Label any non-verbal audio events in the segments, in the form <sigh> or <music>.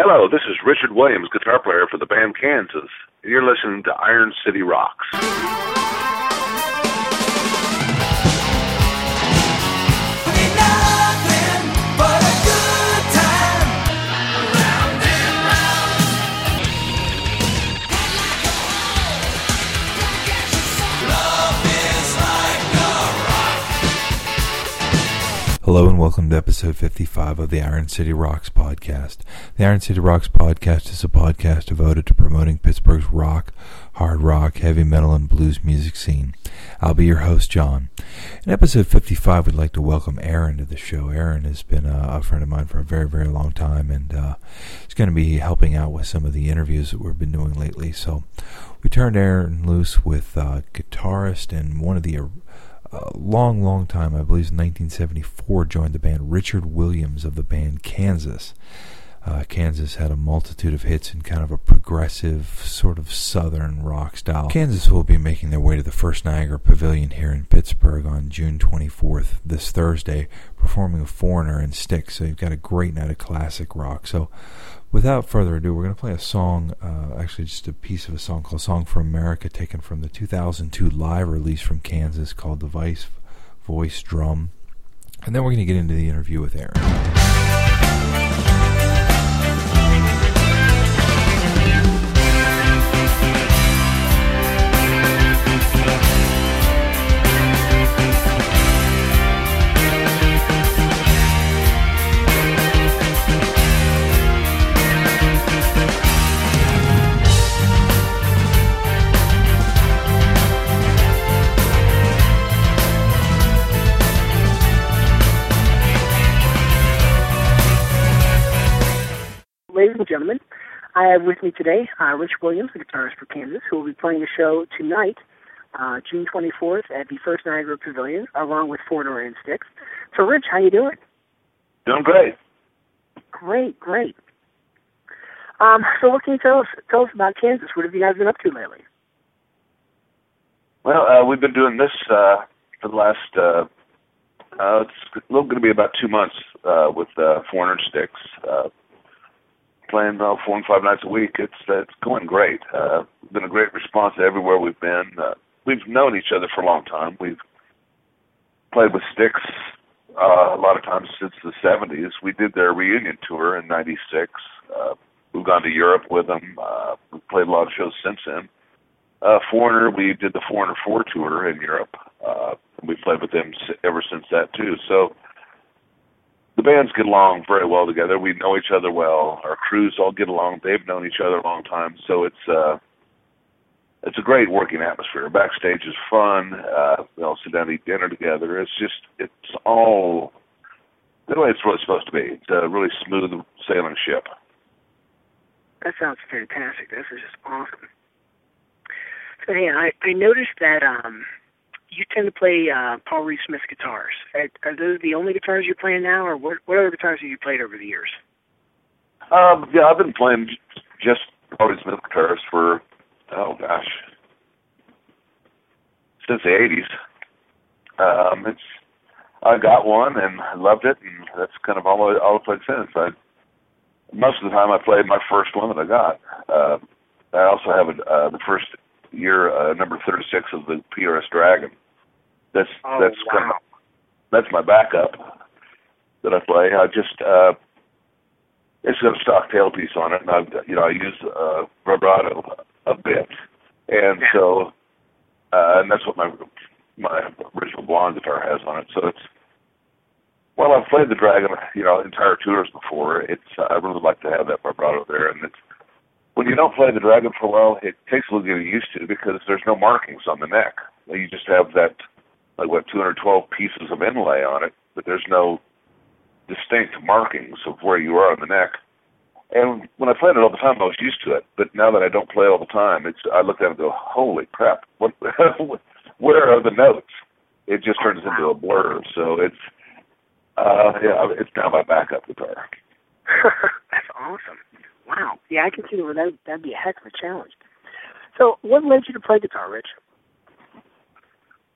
Hello, this is Richard Williams, guitar player for the band Kansas, and you're listening to Iron City Rocks. Hello and welcome to episode 55 of the Iron City Rocks podcast. The Iron City Rocks podcast is a podcast devoted to promoting Pittsburgh's rock, hard rock, heavy metal, and blues music scene. I'll be your host, John. In episode 55, we'd like to welcome Aaron to the show. Aaron has been a, friend of mine for a very, very long time, and uh, he's going to be helping out with some of the interviews that we've been doing lately. So we turned Aaron loose with uh, guitarist and one of the a long, long time, I believe in 1974, joined the band Richard Williams of the band Kansas. Uh, Kansas had a multitude of hits in kind of a progressive, sort of southern rock style. Kansas will be making their way to the First Niagara Pavilion here in Pittsburgh on June 24th, this Thursday, performing with Foreigner and Styx. So you've got a great night of classic rock. So without further ado, we're going to play a song, uh, actually just a piece of a song called Song for America, taken from the 2002 live release from Kansas called Device Voice Drum. And then we're going to get into the interview with Aaron. I have with me today uh, Rich Williams, the guitarist for Kansas, who will be playing the show tonight, uh, June 24th, at the First Niagara Pavilion, along with Foreigner and Styx. So, Rich, how you doing? Doing great. Great, great. Um, so, what can you tell us? Tell us about Kansas. What have you guys been up to lately? Well, uh, we've been doing this uh, for the last. Uh, uh, it's going to be about two months uh, with uh, Foreigner and Styx. Uh, playing about four and five nights a week. It's uh, it's going great. Uh, been a great response everywhere we've been. Uh, we've known each other for a long time. We've played with Styx uh, a lot of times since the '70s. We did their reunion tour in '96. Uh, we've gone to Europe with them. Uh, we've played a lot of shows since then. Uh, Foreigner, we did the Foreigner Four tour in Europe. Uh, we played with them ever since that too. So the bands get along very well together. We know each other well. Our crews all get along. They've known each other a long time, so it's uh, it's a great working atmosphere. Backstage is fun. Uh, we all sit down and eat dinner together. It's just it's all the way it's really supposed to be. It's a really smooth sailing ship. That sounds fantastic. This is just awesome. So, hey, I, I noticed that um, you tend to play uh, Paul Reed Smith guitars. Are, those the only guitars you're playing now, or what, what other guitars have you played over the years? Um, yeah, I've been playing just Paul Reed Smith guitars for oh gosh, since the '80s. Um, it's I got one and I loved it, and that's kind of all I all I played since. I most of the time I played my first one that I got. Uh, I also have a, uh, the first year uh, number 36 of the PRS Dragon. That's Oh, that's wow. kind of that's my backup that I play. I just uh, it's got a stock tailpiece on it, and I you know I use uh, vibrato a bit, and Yeah. so uh, and that's what my my original blonde guitar has on it. So it's well, I've played the Dragon, you know, entire tours before. It's I really like to have that vibrato there, and it's when you don't play the Dragon for a while, it takes a little getting used to because there's no markings on the neck. You just have that like what 212 pieces of inlay on it, but there's no distinct markings of where you are on the neck. And when I played it all the time, I was used to it. But now that I don't play all the time, it's I look at it and go, "Holy crap! What? <laughs> where are the notes?" It just turns into a blur. So it's uh, yeah, it's now my backup guitar. <laughs> That's awesome. Wow. Yeah, I can see where that that'd be a heck of a challenge. So, what led you to play guitar, Rich?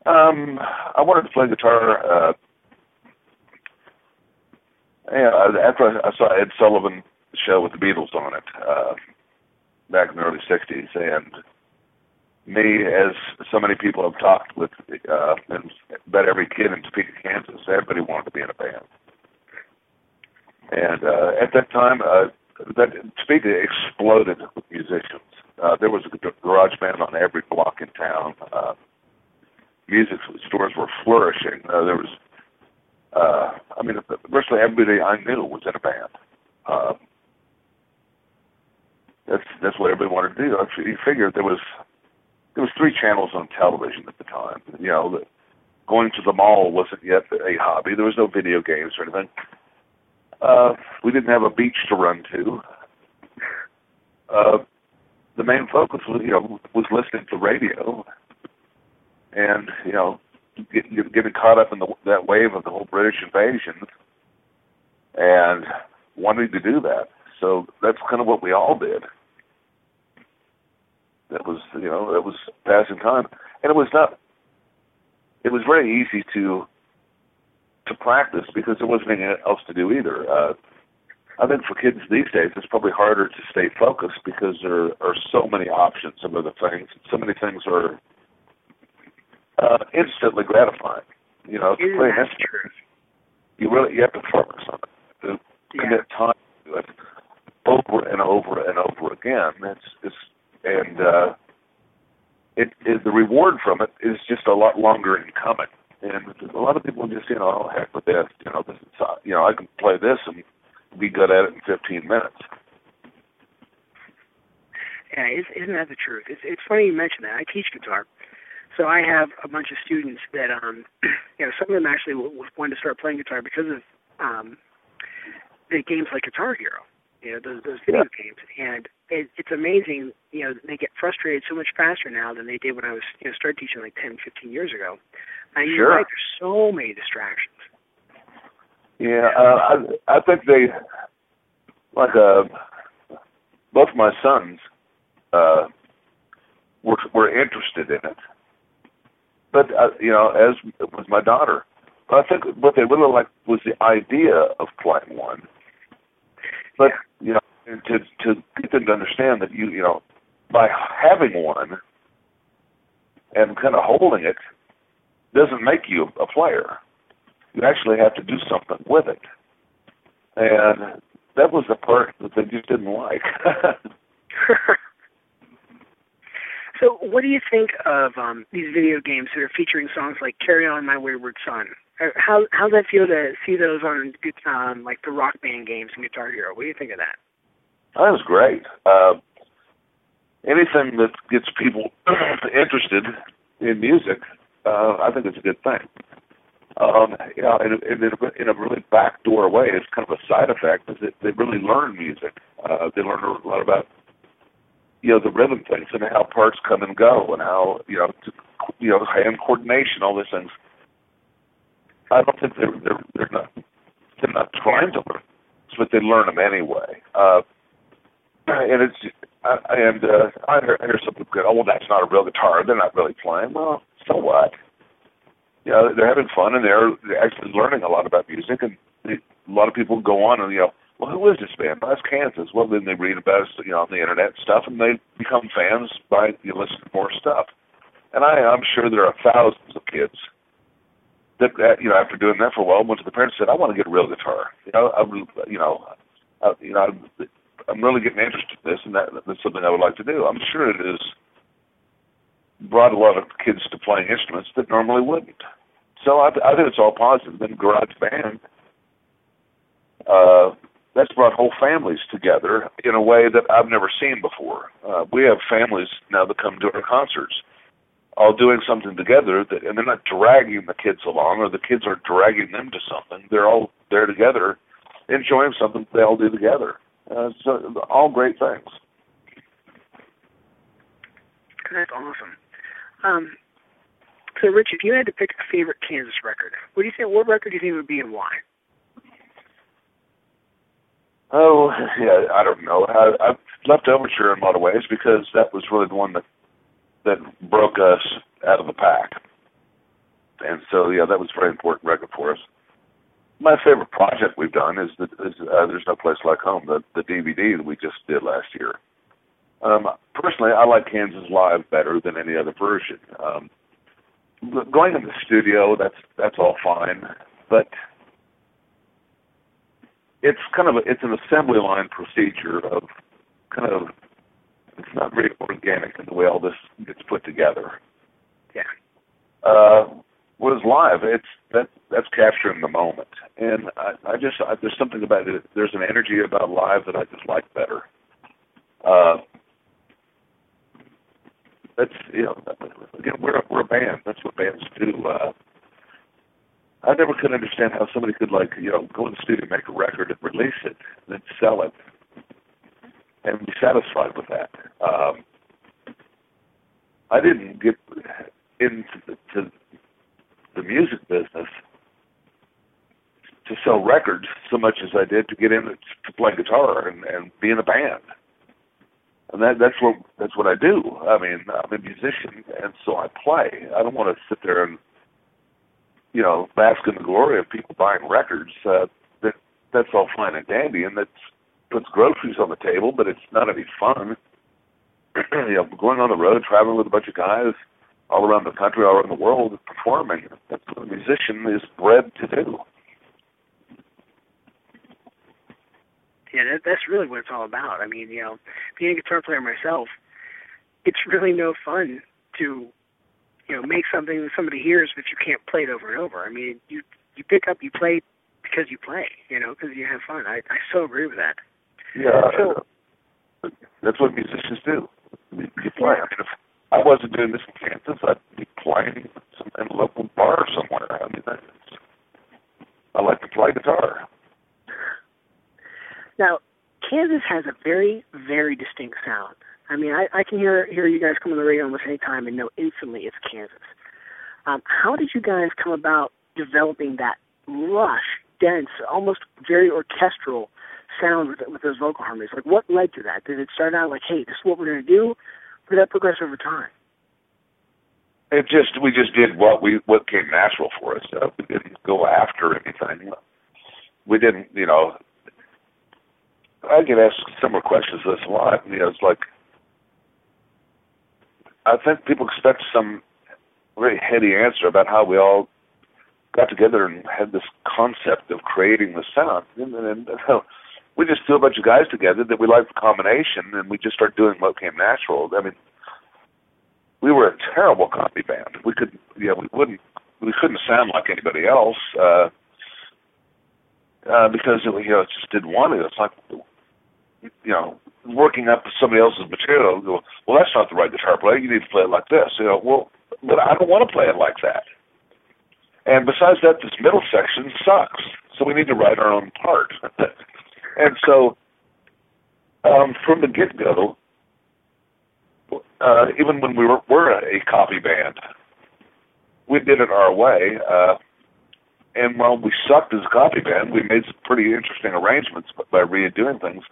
Um, I wanted to play guitar. Uh, yeah, after I, I saw Ed Sullivan show with the Beatles on it uh, back in the early '60s, and me, as so many people have talked with, uh, and bet every kid in Topeka, Kansas, everybody wanted to be in a band. And uh, at that time, uh, that Topeka exploded with musicians. Uh, there was a garage band on every block in town. Uh, music stores were flourishing. Uh, there was, uh, I mean, virtually everybody I knew was in a band. Uh, that's that's what everybody wanted to do. You figured there was there was three channels on television at the time. You know, the, going to the mall wasn't yet a hobby. There was no video games or anything. Uh, we didn't have a beach to run to. Uh, the main focus was, you know, was listening to radio, and you know, get, getting caught up in the, that wave of the whole British invasion, and wanting to do that. So that's kind of what we all did that was you know that was passing time, and it was not. It was very easy to to practice because there wasn't anything else to do either. Uh, I think for kids these days, it's probably harder to stay focused because there are so many options some of other things. So many things are uh, instantly gratifying. You know, to play an instrument, you really you have to focus on it, to yeah. commit time to it over and over and over again. It's it's and uh, it, it the reward from it is just a lot longer in coming. And a lot of people just you know, oh, heck with this, you know, this is, uh, you know, I can play this and be good at it in 15 minutes. Yeah, isn't that the truth? It's it's funny you mention that. I teach guitar, so I have a bunch of students that um, <clears throat> you know, some of them actually wanted to start playing guitar because of um, the games like Guitar Hero you know those those video yeah. games and it, it's amazing you know they get frustrated so much faster now than they did when i was you know started teaching like ten fifteen years ago sure. you're right there's so many distractions. Yeah uh, i i think they like uh both my sons uh were were interested in it. But uh, you know as was my daughter but i think what they really liked was the idea of playing one. But you know, to to get them to understand that you you know, by having one and kind of holding it doesn't make you a player. You actually have to do something with it, and that was the part that they just didn't like. <laughs> so, what do you think of um, these video games that are featuring songs like "Carry On, My Wayward Son"? Uh, how how does that feel to see those on um, like the rock band games and Guitar Hero? What do you think of that? That was great. Uh, anything that gets people <clears throat> interested in music, uh, I think it's a good thing. Um, you know, in, in, in a really backdoor way, it's kind of a side effect is that they really learn music. Uh, they learn a lot about you know the rhythm things and how parts come and go and how you know to, you know hand coordination, all these things. I don't think they're they're they're not they're not trying to learn, but they learn them anyway. Uh, and it's I, and uh, I hear, I hear some people go, "Oh, well, that's not a real guitar. They're not really playing." Well, so what? Know, they're having fun and they're, actually learning a lot about music. And a lot of people go on and you know, well, who is this band? Well, Kansas. Well, then they read about it, you know, on the internet stuff, and they become fans by you know, listening to more stuff. And I, I'm sure there are thousands of kids that, that you know after doing that for a while went to the parents and said, I want to get a real guitar. You know, I'm, you know, I, you know, I'm really getting interested in this, and that, that's something I would like to do. I'm sure it has brought a lot of kids to playing instruments that normally wouldn't. So I, I think it's all positive. Then Garage Band, uh, that's brought whole families together in a way that I've never seen before. Uh, we have families now that come to our concerts all doing something together that and they're not dragging the kids along or the kids are dragging them to something they're all there together enjoying something they all do together uh, so all great things that's awesome um, so rich if you had to pick a favorite kansas record what do you think what record do you think would be and why oh yeah i don't know i i've Leftoverture in a lot of ways because that was really the one that that broke us out of the pack. And so, yeah, that was a very important record for us. my favorite project we've done is the is, uh, there's no place like home the the DVD that we just did last year. Um, personally, I like Kansas Live better than any other version. Um, going in the studio, that's that's all fine, but it's kind of a, it's an assembly line procedure of kind of it's not very organic in the way all this gets put together. Yeah. Uh, was live. It's that that's capturing the moment, and I, I just I, there's something about it. There's an energy about live that I just like better. Uh, that's you know again we're we're a band. That's what bands do. Uh, I never could understand how somebody could like you know go in the studio, make a record, and release it, and then sell it, and be satisfied with that. Um, I didn't get into the, the music business to sell records so much as I did to get in to play guitar and, and be in a band. And that that's what that's what I do. I mean, I'm a musician, and so I play. I don't want to sit there and you know bask in the glory of people buying records. Uh, that that's all fine and dandy, and that puts groceries on the table, but it's not any fun. <clears throat> you know, going on the road, traveling with a bunch of guys all around the country, all around the world, performing. That's what a musician is bred to do. Yeah, that, that's really what it's all about. I mean, you know, being a guitar player myself, it's really no fun to, you know, make something that somebody hears, but you can't play it over and over. I mean, you you pick up, you play because you play, you know, because you have fun. I I so agree with that. Yeah, so, that's what musicians do. You play. I mean, if I wasn't doing this in Kansas, I'd be playing some, in a local bar somewhere. I mean, that's, I like to play guitar. Now, Kansas has a very, very distinct sound. I mean, I, I can hear hear you guys come on the radio almost any time and know instantly it's Kansas. Um, how did you guys come about developing that lush, dense, almost very orchestral sound with, with those vocal harmonies? Like, what led to that? Did it start out like, hey, this is what we're going to do? Or did that progress over time? It just we just did what we what came natural for us. Uh, we didn't go after anything. We didn't, you know. I get asked similar questions this a lot. You know, it's like I think people expect some very heady answer about how we all got together and had this concept of creating the sound. And, and, and we just threw a bunch of guys together that we liked the combination, and we just started doing what came natural. I mean, we were a terrible copy band. We could, you know, we wouldn't, we couldn't sound like anybody else uh, uh, because you know, it just didn't want it. It's like, you know, working up somebody else's material. Go, well, that's not the right guitar player. You need to play it like this. You know, well, but I don't want to play it like that. And besides that, this middle section sucks. So we need to write our own part. <laughs> and so, um, from the get go, uh, even when we were, were a copy band, we did it our way. Uh, and while we sucked as a copy band, we made some pretty interesting arrangements by redoing things.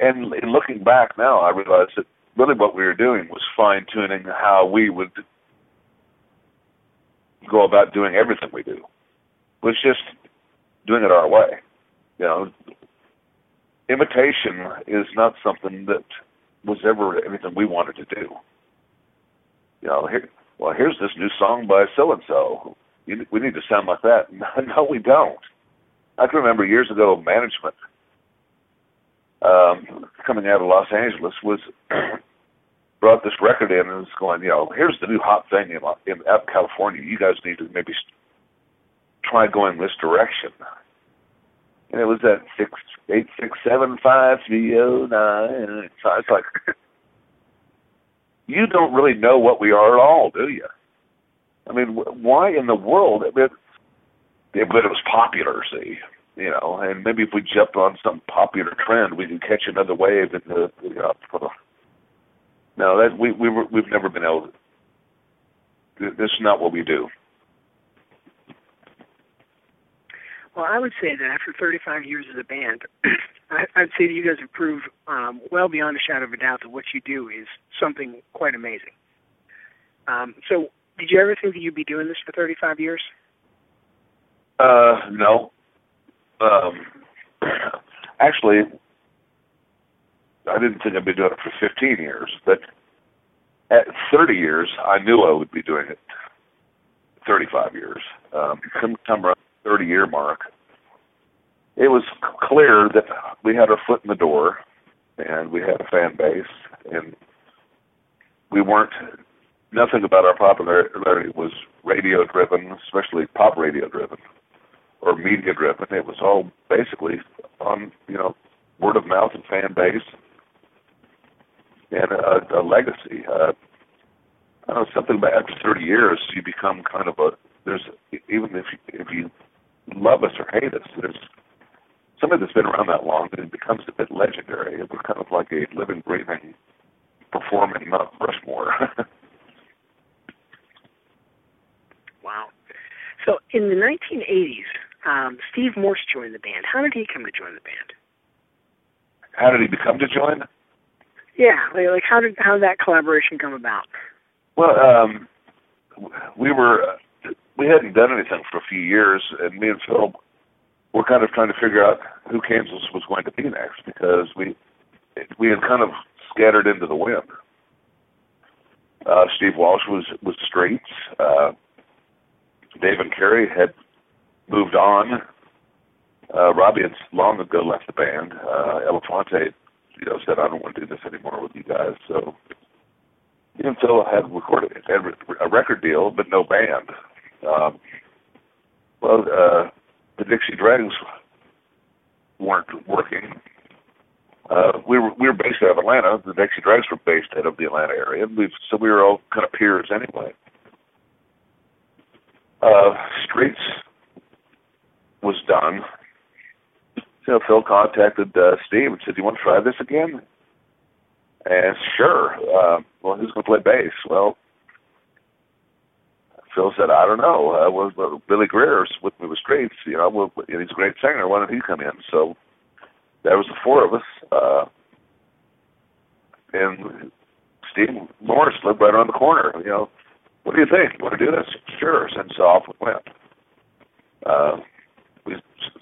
And in looking back now, I realize that really what we were doing was fine tuning how we would go about doing everything we do. It was just doing it our way. You know, imitation is not something that was ever anything we wanted to do. You know, here, well, here's this new song by so and so. We need to sound like that. <laughs> No, we don't. I can remember years ago, management um, coming out of Los Angeles was <clears throat> brought this record in and was going, you know, here's the new hot thing in, in in California. You guys need to maybe try going this direction. And it was at six eight six seven five three oh nine. So it's like, <laughs> you don't really know what we are at all, do you? I mean, why in the world? I mean, but it was popular, see, you know, and maybe if we jumped on some popular trend, we could catch another wave in the, you know, no, that we we were, we've never been able. To, this is not what we do. Well, I would say that after 35 years as a band, <clears throat> I, I'd say that you guys have proved um, well beyond a shadow of a doubt that what you do is something quite amazing. Um, so, did you ever think that you'd be doing this for 35 years? Uh, no. Um, <clears throat> actually, I didn't think I'd be doing it for 15 years, but at 30 years, I knew I would be doing it. 35 years, um, sometime around 30 year mark, it was clear that we had our foot in the door, and we had a fan base, and we weren't. Nothing about our popularity was radio driven, especially pop radio driven or media driven. It was all basically on you know word of mouth and fan base and a, a legacy. Uh, I don't know something about after 30 years, you become kind of a there's even if you, if you love us or hate us, there's somebody that's been around that long, that it becomes a bit legendary. It was kind of like a living, breathing, performing Mount Rushmore. <laughs> wow. So in the 1980s, um, Steve Morse joined the band. How did he come to join the band? How did he become to join? Yeah, like, how did how did that collaboration come about? Well, um, we were we hadn't done anything for a few years, and me and Phil were kind of trying to figure out who Kansas was going to be next because we we had kind of scattered into the wind. Uh, Steve Walsh was was Streets. Uh, Dave and Kerry had moved on. Uh, Robbie had long ago left the band. Uh, Elefante, you know, said, "I don't want to do this anymore with you guys." So, you know, Phil had recorded had a record deal, but no band. Um, well, uh, the Dixie Dregs weren't working. Uh, we were we were based out of Atlanta. The Dixie Dregs were based out of the Atlanta area, and we so we were all kind of peers anyway. Uh, Streets was done. So Phil contacted uh, Steve and said, "Do you want to try this again?" And sure. Uh, well, who's going to play bass? Well, Phil said, I don't know. Uh, well, Billy Greer's with me with Streets. You know, well, he's a great singer. Why don't he come in? So there was the four of us. Uh, and Steve Morse lived right around the corner. You know, what do you think? You want to do this? Sure. And so off we went. Uh,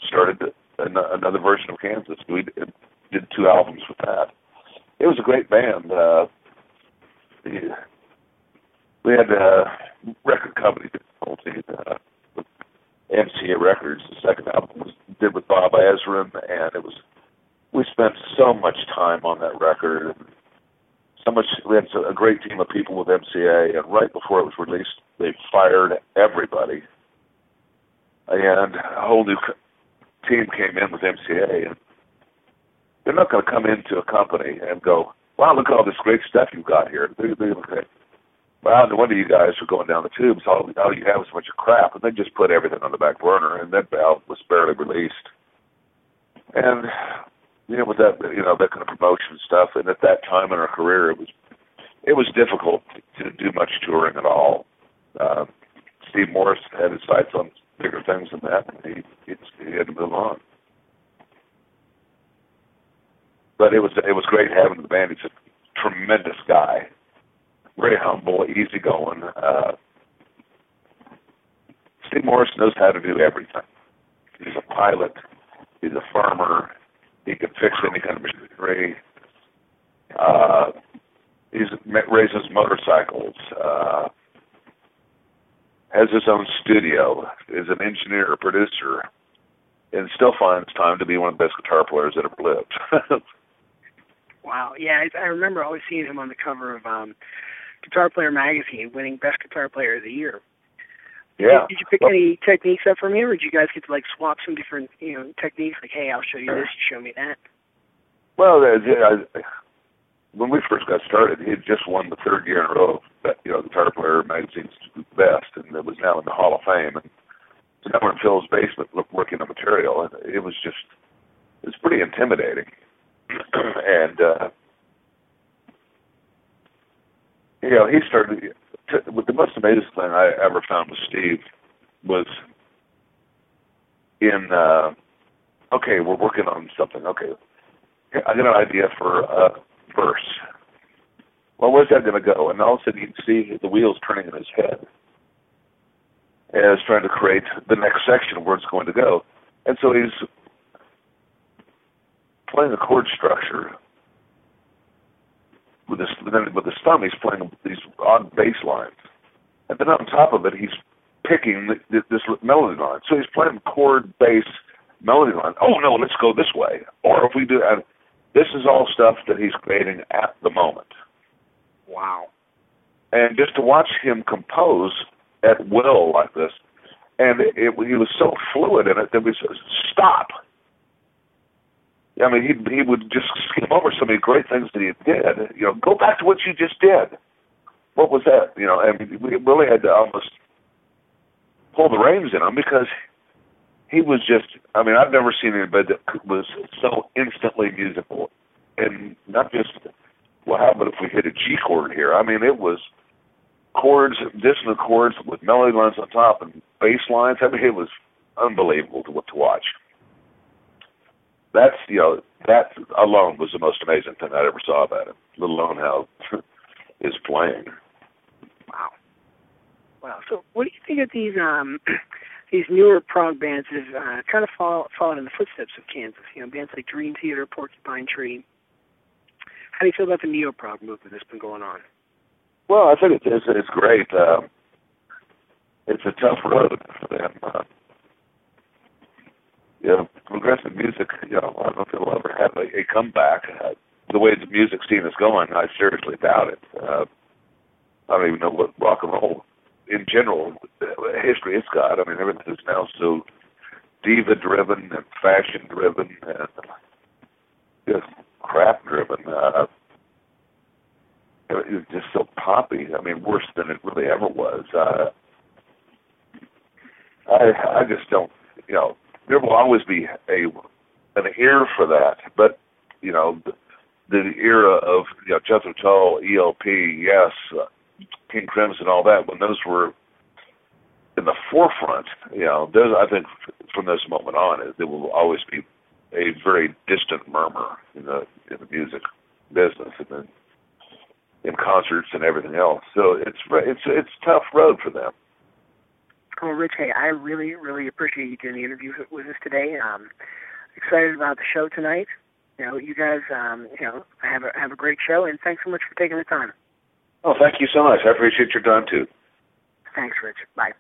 started another version of Kansas. We did two albums with that. It was a great band. Uh, we had a record company difficulty. Uh, MCA Records, the second album was did with Bob Ezrin, and it was we spent so much time on that record. And so much we had a great team of people with MCA, and right before it was released, they fired everybody, and a whole new team came in with MCA, and they're not going to come into a company and go, "Wow, look at all this great stuff you've got here." They, they, okay, well, no wonder you guys were going down the tubes. All, all you have is a bunch of crap, and they just put everything on the back burner, and that valve was barely released. And you know, with that, you know, that kind of promotion stuff, and at that time in our career, it was it was difficult to do much touring at all. Uh, Steve Morse had his sights on bigger things than that, and he he had to move on. But it was it was great having the band. He's a tremendous guy very humble, easygoing. Uh, Steve Morse knows how to do everything. He's a pilot. He's a farmer. He can fix any kind of machinery. Uh, he raises motorcycles. Uh, has his own studio. Is an engineer, or producer, and still finds time to be one of the best guitar players that ever lived. <laughs> wow. Yeah, I, I remember always seeing him on the cover of um Guitar Player magazine, winning Best Guitar Player of the Year. Yeah. Did, did you pick well, any techniques up from him, or did you guys get to like swap some different, you know, techniques? Like, hey, I'll show you this, you show me that. Well, uh, when we first got started, he had just won the third year in a row of, you know, Guitar Player magazine's best, and it was now in the Hall of Fame. And so now we're in Phil's basement working on material, and it was just, it was pretty intimidating. <clears throat> and uh, you know, he started. To, the most amazing thing I ever found with Steve was in. uh Okay, we're working on something. Okay, I got an idea for a verse. Well, where's that going to go? And all of a sudden, you can see the wheels turning in his head as trying to create the next section where it's going to go. And so he's playing a chord structure with his with his thumb. He's playing these odd bass lines, and then on top of it, he's picking the, this melody line. So he's playing chord bass melody line. Oh no, let's go this way. Or if we do, this is all stuff that he's creating at the moment. Wow. And just to watch him compose at will like this, and it, it, he was so fluid in it that we said, "Stop." I mean, he he would just skim over so many great things that he did. You know, go back to what you just did. What was that? You know, and we really had to almost pull the reins in him because he was just I mean, I've never seen anybody that was so instantly musical. And not just well how about if we hit a G chord here? I mean it was chords, dissonant chords with melody lines on top and bass lines. I mean it was unbelievable to to watch. That's you know, that alone was the most amazing thing I ever saw about him, let alone how <laughs> his playing. Wow. Wow. So what do you think of these um <clears throat> these newer prog bands have uh, kind of follow, followed in the footsteps of Kansas. You know, bands like Dream Theater, Porcupine Tree. How do you feel about the neo prog movement that's been going on? Well, I think it's it's great. Um, it's a tough road for them. Uh, you know, progressive music. You know, I don't know if it'll ever have a, a comeback. Uh, the way the music scene is going, I seriously doubt it. Uh, I don't even know what rock and roll in general history it's got. I mean, everything is now so diva driven and fashion driven and just crap driven. Uh, it's just so poppy. I mean, worse than it really ever was. Uh, I I just don't. You know, there will always be a an ear for that, but you know, the, the era of you know Jethro Tull, ELP, yes, uh, King Crimson, all that, when those were in the forefront, you know, those I think from this moment on, there will always be a very distant murmur in the in the music business and then in concerts and everything else. So it's it's it's a tough road for them. Well, Rich, hey, I really really appreciate you doing the interview with us today. Um, excited about the show tonight. You know, you guys, um, you know, have a have a great show, and thanks so much for taking the time. Oh, thank you so much. I appreciate your time too. Thanks, Rich. Bye.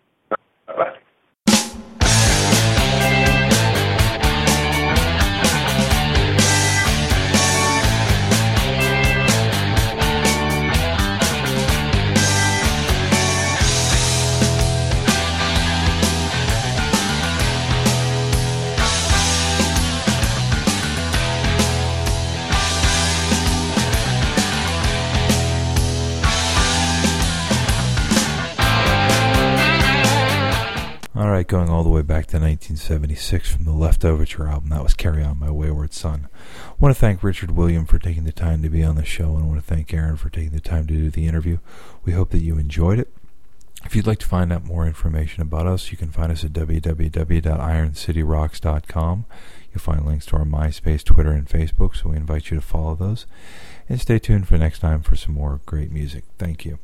Bye. Going all the way back to 1976 from the Leftoverture album. That was Carry On My Wayward Son. I want to thank Richard William for taking the time to be on the show, and I want to thank Aaron for taking the time to do the interview. We hope that you enjoyed it. If you'd like to find out more information about us, you can find us at www.ironcityrocks.com. You'll find links to our MySpace, Twitter, and Facebook, so we invite you to follow those. And stay tuned for next time for some more great music. Thank you.